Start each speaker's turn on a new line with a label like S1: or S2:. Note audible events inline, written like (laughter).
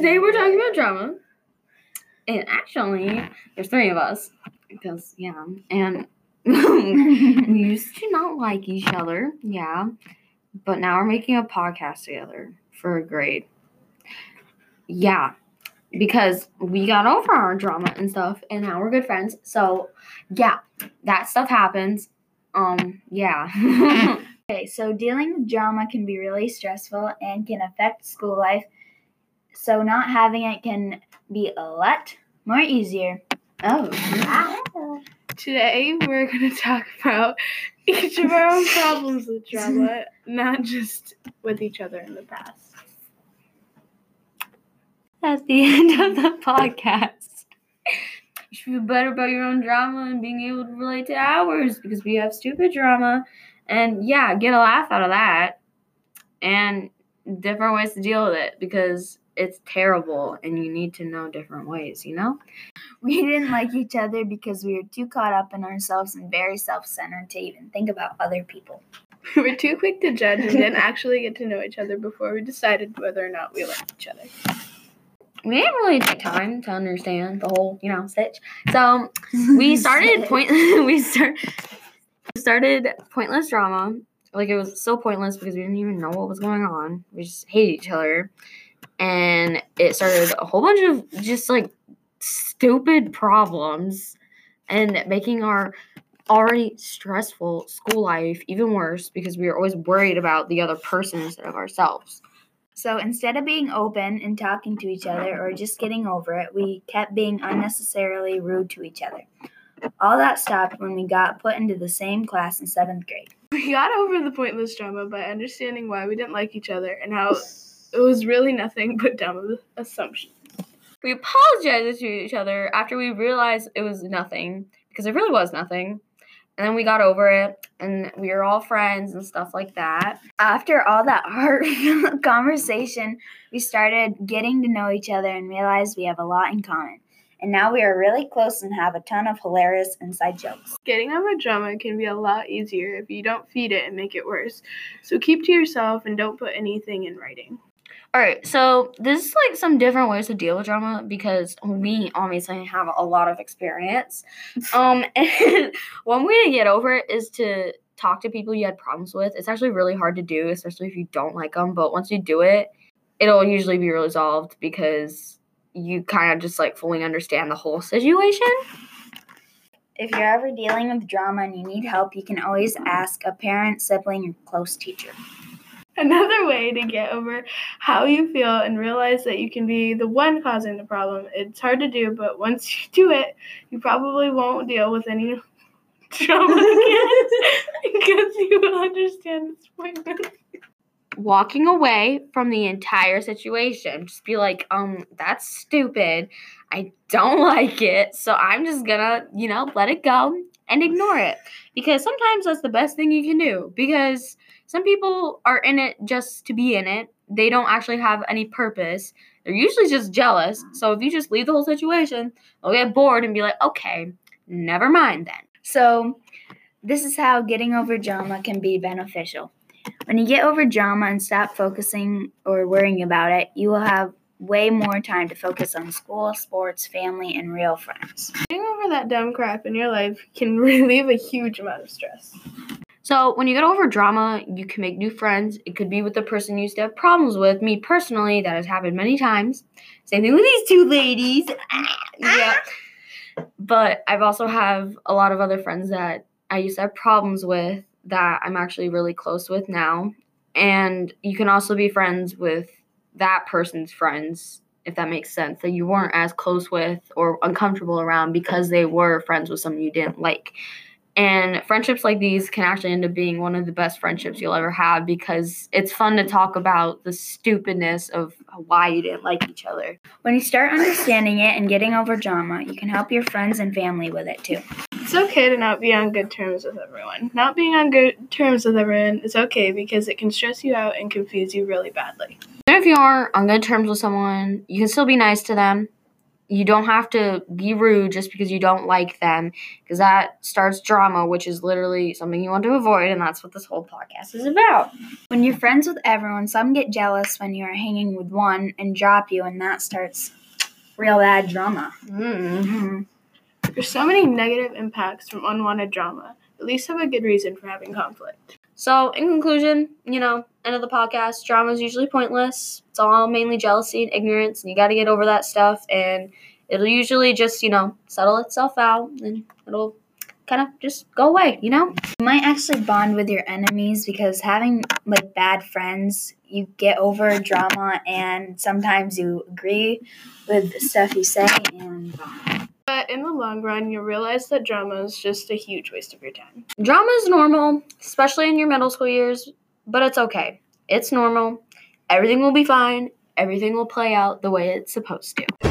S1: Today we're talking about drama. And actually, there's three of us. Because, yeah. And (laughs) we used to not like each other. Yeah. But now we're making a podcast together for a grade. Yeah. Because we got over our drama and stuff. And now we're good friends. So, yeah. That stuff happens. Um, yeah. (laughs) (laughs)
S2: Okay, so dealing with drama can be really stressful and can affect school life. So not having it can be a lot more easier.
S1: oh.
S3: Today we're going to talk about each of our own problems with (laughs) drama, not just with each other in the past.
S1: That's the end of the podcast. You should feel better about your own drama and being able to relate to ours because we have stupid drama. And yeah, get a laugh out of that. And different ways to deal with it because it's terrible and you need to know different ways, you know? (laughs)
S2: We didn't like each other because we were too caught up in ourselves and very self-centered to even think about other people. (laughs)
S3: We were too quick to judge and didn't actually get to know each other before we decided whether or not we liked each other.
S1: we didn't really take time to understand the whole, you know, stitch. So we (laughs) started point we start started pointless drama. Like it was so pointless because we didn't even know what was going on. We just hated each other. And it started a whole bunch of just like stupid problems and making our already stressful school life even worse because we were always worried about the other person instead of ourselves.
S2: So instead of being open and talking to each other or just getting over it, we kept being unnecessarily rude to each other. All that stopped when we got put into the same class in seventh grade.
S3: We got over the pointless drama by understanding why we didn't like each other and how it was really nothing but dumb assumptions.
S1: We apologized to each other after we realized it was nothing because it really was nothing. And then we got over it and we were all friends and stuff like that.
S2: After all that hard (laughs) conversation, we started getting to know each other and realized we have a lot in common. And now we are really close and have a ton of hilarious inside jokes.
S3: Getting over drama can be a lot easier if you don't feed it and make it worse. So keep to yourself and don't put anything in writing.
S1: All right, so this is like some different ways to deal with drama because we obviously have a lot of experience. (laughs) Um, and (laughs) one way to get over it is to talk to people you had problems with. It's actually really hard to do, especially if you don't like them. But once you do it, it'll usually be resolved because you kind of just like fully understand the whole situation.
S2: If you're ever dealing with drama and you need help, you can always ask a parent, sibling, or close teacher.
S3: Another way to get over how you feel and realize that you can be the one causing the problem. It's hard to do, but once you do it, you probably won't deal with any (laughs) drama again (laughs) because you will understand its pointless.
S1: walking away from the entire situation. Just be like, um, that's stupid. I don't (laughs) like it. So I'm just gonna, you know, let it go and ignore it. Because sometimes that's the best thing you can do. Because some people are in it just to be in it. They don't actually have any purpose. They're usually just jealous. So if you just leave the whole situation, they'll get bored and be like, okay, never mind then.
S2: So, this is how getting over drama can be beneficial. When you get over drama and stop focusing or worrying about it, you will have way more time to focus on school, sports, family, and real friends.
S3: Getting over that dumb crap in your life can (laughs) relieve a huge amount of stress.
S1: So when you get over drama, you can make new friends. It could be with the person you used to have problems with. Me personally, that has happened many times. Same thing with these two ladies. Ah, yeah. But I've also have a lot of other friends that I used to have problems with that I'm actually really close with now. And you can also be friends with that person's friends, if that makes sense, that you weren't as close with or uncomfortable around because they were friends with someone you didn't like. And friendships like these can actually end up being one of the best friendships you'll ever have because it's fun to talk about the stupidness of why you didn't like each other.
S2: When you start understanding it and getting over drama, you can help your friends and family with it too.
S3: It's okay to not be on good terms with everyone. Not being on good terms with everyone is okay because it can stress you out and confuse you really badly.
S1: Even if you aren't on good terms with someone, you can still be nice to them. You don't have to be rude just because you don't like them because that starts drama which is literally something you want to avoid and that's what this whole podcast is about
S2: When you're friends with everyone, some get jealous when you're hanging with one and drop you, and that starts real bad drama.
S1: mm.
S2: Mhm.
S3: There's so many negative impacts from unwanted drama. At least have a good reason for having conflict.
S1: so in conclusion you know end of the podcast drama is usually pointless. It's all mainly jealousy and ignorance and you got to get over that stuff and it'll usually just you know settle itself out and it'll kind of just go away you know?
S2: You might actually bond with your enemies because having like bad friends, you get over drama, and sometimes you agree with the stuff you say, and
S3: But in the long run, you'll realize that drama is just a huge waste of your time.
S1: Drama is normal, especially in your middle school years, but it's okay. It's normal. Everything will be fine. Everything will play out the way it's supposed to.